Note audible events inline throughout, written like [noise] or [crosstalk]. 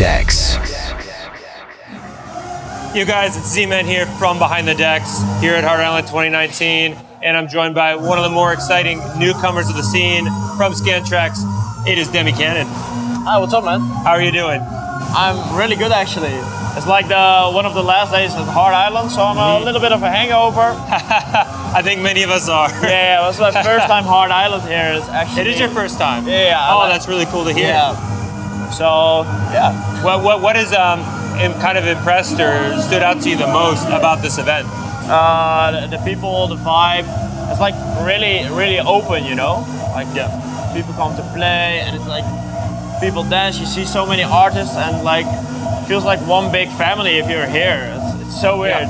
Decks. You guys, it's Z-Man here from Behind the Decks here at Hard Island 2019, and I'm joined by one of the more exciting newcomers of the scene from Scantraxx. It is Demi Kanon. Hi, what's up, man? How are you doing? I'm really good, actually. It's like the one of the last days at Hard Island, so I'm a mm-hmm. little bit of a hangover. [laughs] I think many of us are. yeah, it was my first [laughs] time Hard Island here. It's actually It is your first time. Yeah. Oh, I Oh, like- that's really cool to hear. Yeah. So yeah, What what what is um kind of impressed or stood out to you the most about this event? uh, the, the people, the vibe. It's like really, really open, you know. Like Yeah. people come to play, and it's like people dance. You see so many artists, and like feels like one big family if you're here. It's, it's so weird,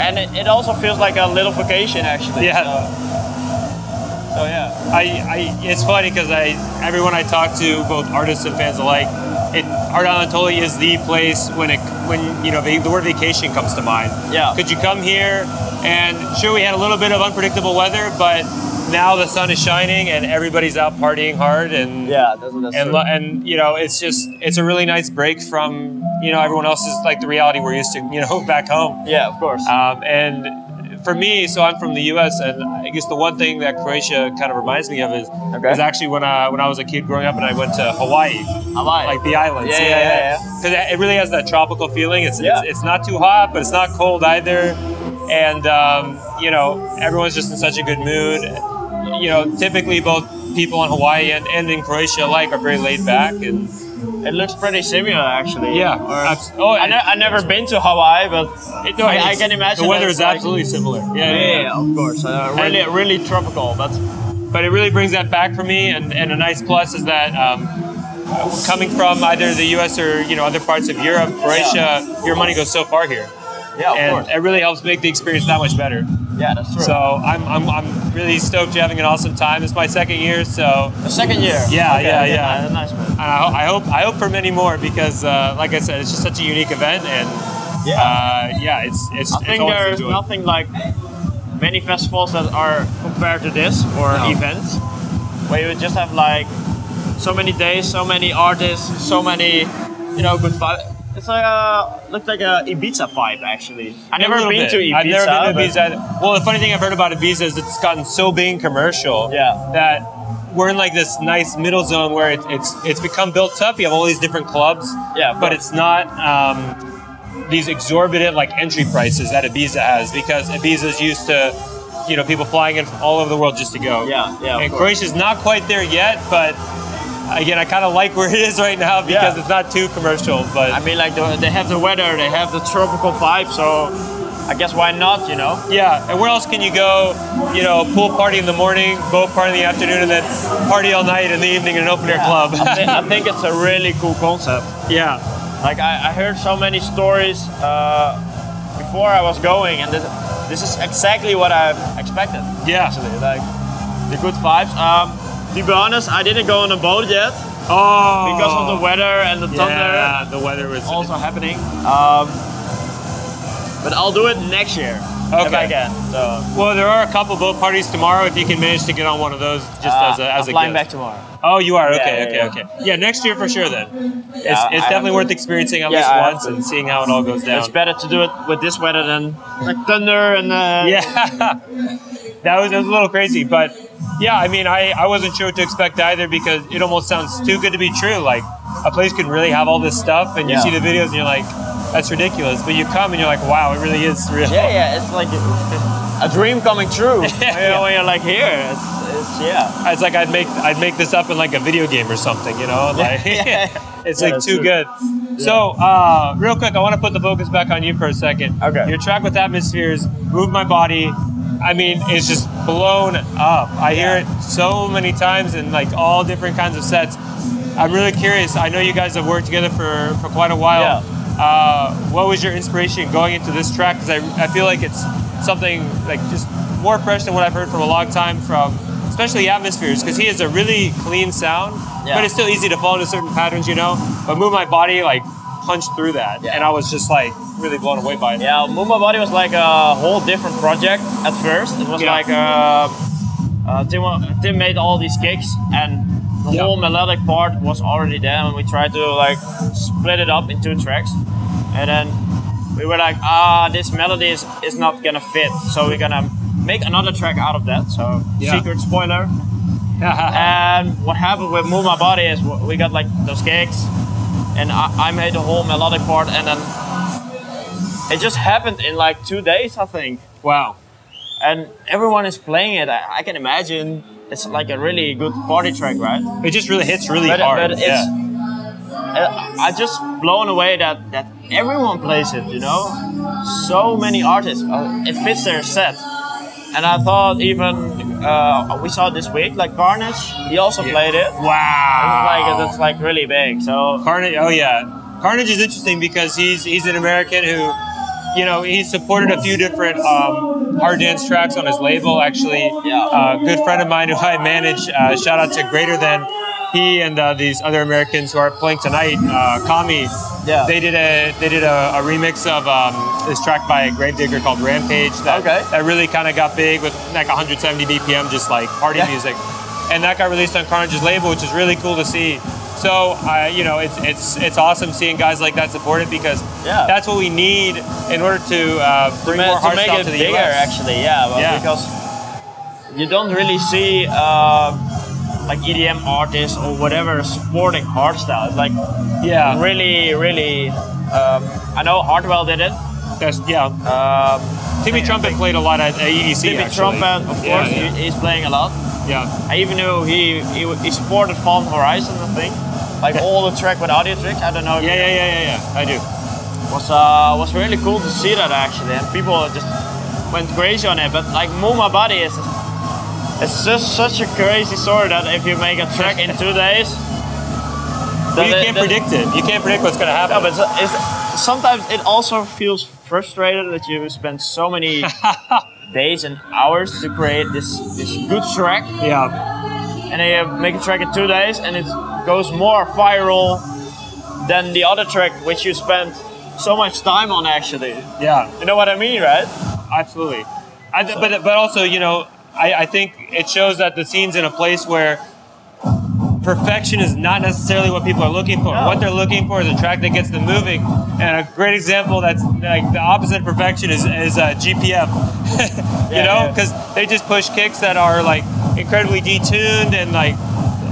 and it, it also feels like a little vacation actually. Yeah. So, so yeah. I, I it's funny because I everyone I talk to, both artists and fans alike, it Island totally is the place when it when you know the, the word vacation comes to mind. Yeah. Could you come here and sure we had a little bit of unpredictable weather, but now the sun is shining and everybody's out partying hard and Yeah, and and you know it's just it's a really nice break from you know everyone else's like the reality we're used to you know [laughs] back home. yeah, of course. Um, and for me, so I'm from the U.S. and I guess the one thing that Croatia kind of reminds me of is, Okay. is actually when I when I was a kid growing up and I went to Hawaii, Hawaii. like the islands. Yeah, yeah, yeah, yeah. Because it really has that tropical feeling. It's, Yeah. it's it's not too hot, but it's not cold either. And um, you know, everyone's just in such a good mood. You know, typically both people in Hawaii and, and in Croatia alike are very laid back and it looks pretty similar actually. yeah. Or- oh, I, ne- I never been to Hawaii, but it- no, I, can imagine the weather is like- absolutely similar. Yeah, Yeah, yeah, yeah. of course. Uh, really, really tropical. But but it really brings that back for me. And, and a nice plus is that um, coming from either the U.S. or you know other parts of Europe, Croatia, your money goes so far here, yeah, of and course. it really helps make the experience that much better. Yeah, that's true. So I'm, I'm, I'm really stoked you're having an awesome time. It's my second year, so the second year. Yeah, Okay, yeah, okay, yeah. [laughs] Nice man. and I, I hope I hope for many more because, uh, like I said, it's just such a unique event, and Yeah. uh, yeah, it's it's. I it's think there's nothing like many festivals that are compared to this or No. events where you just have like so many days, so many artists, so many you know good vibe. It's like a looks like a Ibiza vibe actually. I've never been bit. to Ibiza. I've never been to Ibiza. Well, the funny thing I've heard about Ibiza is it's gotten so big and commercial Yeah. that we're in like this nice middle zone where it, it's it's become built up. You have all these different clubs, Yeah, but it's not um, these exorbitant like entry prices that Ibiza has because Ibiza's used to you know people flying in from all over the world just to go. Yeah, yeah, And. Croatia's not quite there yet, but. Again, I kind of like where it is right now because Yeah. it's not too commercial. But I mean, like the, they have the weather, they have the tropical vibe, so I guess why not? You know? Yeah, and where else can you go? You know, pool party in the morning, boat party in the afternoon, and then party all night in the evening in an open air club. I, [laughs] thi- I think it's a really cool concept. yeah, Like I, I heard so many stories uh, before I was going, and this, this is exactly what I expected. yeah. Actually, like the good vibes. Um, to be honest, I didn't go on a boat yet Oh, because of the weather and the thunder Yeah, the weather was. also happening. Um, but I'll do it next year if Okay. I can. So Well, there are a couple boat parties tomorrow. If you can manage to get on one of those, just uh, as a as I'm a flying gift. back tomorrow. Oh, you are okay, Yeah, okay, yeah, okay. Yeah, next year for sure. Then it's, Yeah, it's I definitely worth experiencing at least I once and seeing how it all goes down. It's better to do it with this weather than like thunder and uh, Yeah, [laughs] that was, that was a little crazy, but yeah, I mean, I, I wasn't sure what to expect either because it almost sounds too good to be true. Like a place can really have all this stuff, and you Yeah. see the videos and you're like, that's ridiculous. But you come and you're like, wow, it really is real. Yeah, yeah, it's like a dream coming true. [laughs] Yeah. you're, when you're like here, it's, it's yeah. It's like I'd make I'd make this up in like a video game or something, you know? Like [laughs] Yeah. it's Yeah, like too true. good. So, uh, real quick, I want to put the focus back on you for a second. Okay. Your track with Atmozfears, move my body. I mean, it's just blown up. I hear it so many times in like all different kinds of sets. I'm really curious. I know you guys have worked together for, for quite a while. Yeah. Uh, what was your inspiration going into this track? Because I, I feel like it's something like just more fresh than what I've heard from a long time from, especially Atmozfears, because he has a really clean sound, Yeah. but it's still easy to fall into certain patterns, you know. But move my body like punched through that, Yeah. and I was just like really blown away by it. Yeah, Move My Body was like a whole different project at first. It was Yeah. like uh, uh, Tim, Tim made all these kicks, and the Yeah. whole melodic part was already there, and we tried to like split it up in two tracks, and then we were like, ah, this melody is, is not gonna fit, so we're gonna make another track out of that. So secret spoiler. [laughs] And what happened with Move My Body is we got like those gigs, and I, I made the whole melodic part, and then it just happened in like two days, I think. wow. And everyone is playing it. I, I can imagine it's like a really good party track, right? It just really hits really But, hard. but it's, yeah. uh, I just blown away that that everyone plays it. You know, so many artists. Uh, it fits their set. And I thought even uh, we saw this week like Carnage. He also played it. Wow. It's like that's like really big. So Carnage. Oh yeah, Carnage is interesting because he's he's an American who, you know, he supported a few different um, hard dance tracks on his label. Actually, Yeah. a good friend of mine who I manage. Uh, shout out to Greater Than. He and uh, these other Americans who are playing tonight, uh, Kami. Yeah. They did a they did a, a remix of um, this track by a Gravedigger called Rampage. That, Okay. That really kind of got big with like 170 BPM, just like party Yeah. music and that got released on Carnage's label, which is really cool to see. So, I, you know, it's it's it's awesome seeing guys like that support it because Yeah. that's what we need in order to uh, bring ma- more to make hardstyle it to the bigger, US. actually, yeah, well, Yeah. because you don't really see uh, like EDM artists or whatever sporting hardstyle. It's like Yeah, really, really. Um, I know Hardwell did it. That's, yeah. Um, Timmy Trumpet played a lot at AEC. Timmy actually. Trumpet, of Yeah, course, yeah. He's playing a lot. yeah. I even knew he he, he supported Fallen Horizon, I think. Like all the track with Audiotricz. I don't know. Yeah, yeah, yeah, yeah, yeah. I do. was uh, was really cool to see that actually, and people just went crazy on it. But like Move My Body is, it's just such a crazy story that if you make a track in two days, you can't predict it. You can't predict what's going to happen. No, but it's, it's, sometimes it also feels frustrated that you spend so many [laughs] days and hours to create this this good track, yeah, and then you make a track in two days, and it goes more viral than the other track which you spent so much time on actually. yeah. You know what I mean, right? Absolutely. I, th- but but also, you know, I, I think it shows that the scene's in a place where perfection is not necessarily what people are looking for. No. What they're looking for is a track that gets them moving. And a great example that's like the opposite of perfection is, is uh, GPM. [laughs] you Yeah, know, yeah. because they just push kicks that are like incredibly detuned and like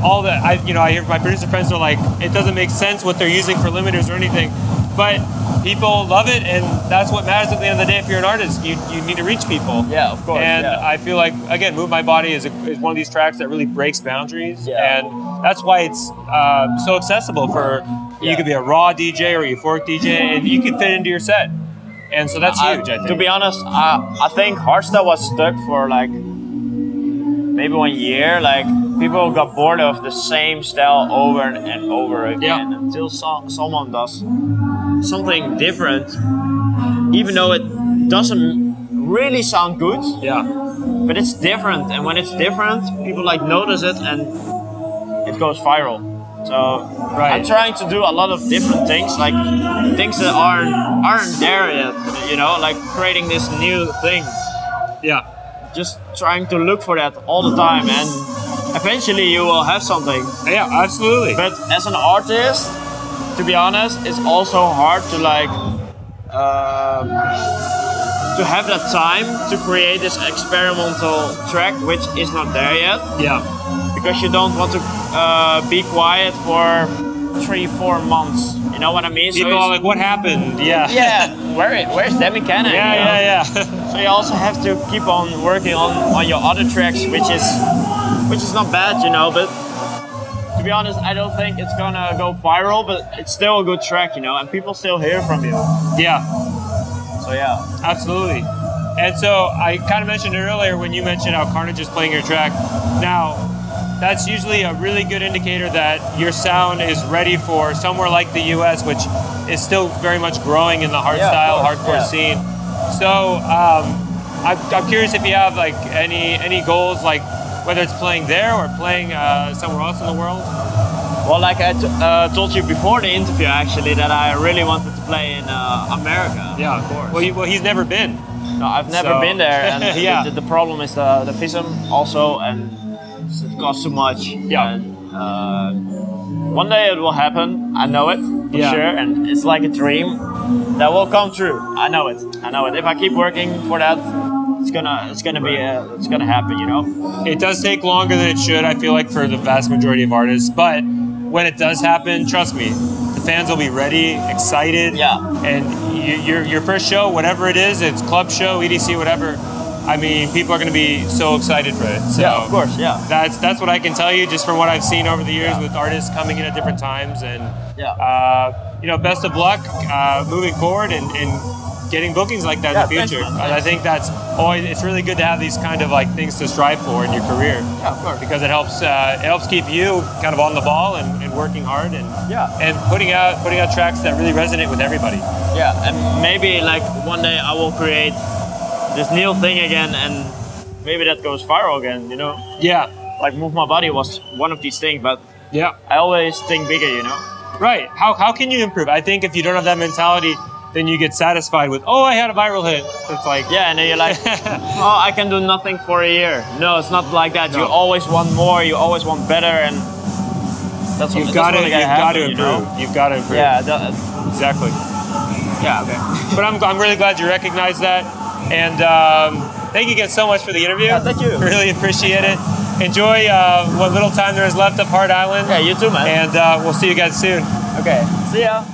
all the I you know I hear my producer friends are like it doesn't make sense what they're using for limiters or anything, but people love it and that's what matters at the end of the day. If you're an artist, you, you need to reach people. Yeah, of course, And yeah. I feel like again, "Move My Body" is, a, is one of these tracks that really breaks boundaries, Yeah. and that's why it's uh, so accessible for you could be a raw DJ or a euphoric DJ, and you can fit into your set. And so that's huge. I think. To be honest, I, I think hardstyle was stuck for like maybe one year. Like people got bored of the same style over and over again until so, someone does something different, even though it doesn't really sound good, yeah. but it's different. And when it's different, people like notice it and it goes viral. So Right. I'm trying to do a lot of different things, like things that aren't aren't there yet. You know, like creating this new thing. Yeah. Just trying to look for that all the time, and eventually you will have something. Yeah. Absolutely. But as an artist, to be honest, it's also hard to like um, to have that time to create this experimental track, which is not there yet, yeah. because you don't want to uh, be quiet for three, four months. You know what I mean? So People are like, "What happened?" Yeah. [laughs] yeah, where where's Demi Kanon? Yeah. you know? Yeah. Yeah. So you also have to keep on working on, on your other tracks, which is which is not bad, you know. But be honest, I don't think it's gonna go viral, but it's still a good track, you know, and people still hear from you. yeah. So yeah, Absolutely. And so I kind of mentioned it earlier when you mentioned how Carnage is playing your track. Now, that's usually a really good indicator that your sound is ready for somewhere like the US, which is still very much growing in the Yeah, hardstyle, course, hardcore yeah. scene. So um, I'm, I'm curious if you have like any any goals, like whether it's playing there or playing uh, somewhere else in the world. well, like I t- uh, told you before the interview, actually, that I really wanted to play in uh, America. Yeah, of course. Well, he, well he's never been. No, I've never So- been there, and [laughs] Yeah. the, the problem is the, the visum also, and it costs too much. Yeah. And Uh, one day it will happen. I know it for Yeah. sure, and it's like a dream that will come true. I know it. I know it. If I keep working for that, it's gonna it's gonna be uh, it's gonna happen. You know. It does take longer than it should, I feel like, for the vast majority of artists. But when it does happen, trust me, the fans will be ready, excited. Yeah. And you, your, your first show, whatever it is, it's club show, EDC, whatever. I mean, people are going to be so excited for it. So Yeah, of course. Yeah. That's that's what I can tell you, just from what I've seen over the years Yeah. with artists coming in at different times. And Yeah. uh, you know, best of luck uh, moving forward and, and getting bookings like that Yeah, in the future. And I think that's always it's really good to have these kind of like things to strive for in your career Yeah, of course. because it helps uh, it helps keep you kind of on the ball and, and working hard and Yeah. and putting out putting out tracks that really resonate with everybody. Yeah, and maybe like one day I will create this new thing again, and maybe that goes viral again. You know, Yeah, like move my body was one of these things, but yeah, I always think bigger. You know. right. How how can you improve? I think if you don't have that mentality, then you get satisfied with oh I had a viral hit. It's like Yeah, and then you're like, [laughs] oh, I can do nothing for a year. No, it's not like that. You always want more. You always want better, and that's what, you've that's got to you've got to happen, You know? You've got to improve. Yeah, that, exactly. yeah, okay. [laughs] But I'm, I'm really glad you recognize that. And um, thank you again so much for the interview. Yeah, thank you. [laughs] Really appreciate it. Enjoy uh, what little time there is left of Hard Island. Yeah, you too, man. And uh, we'll see you guys soon. okay, see ya.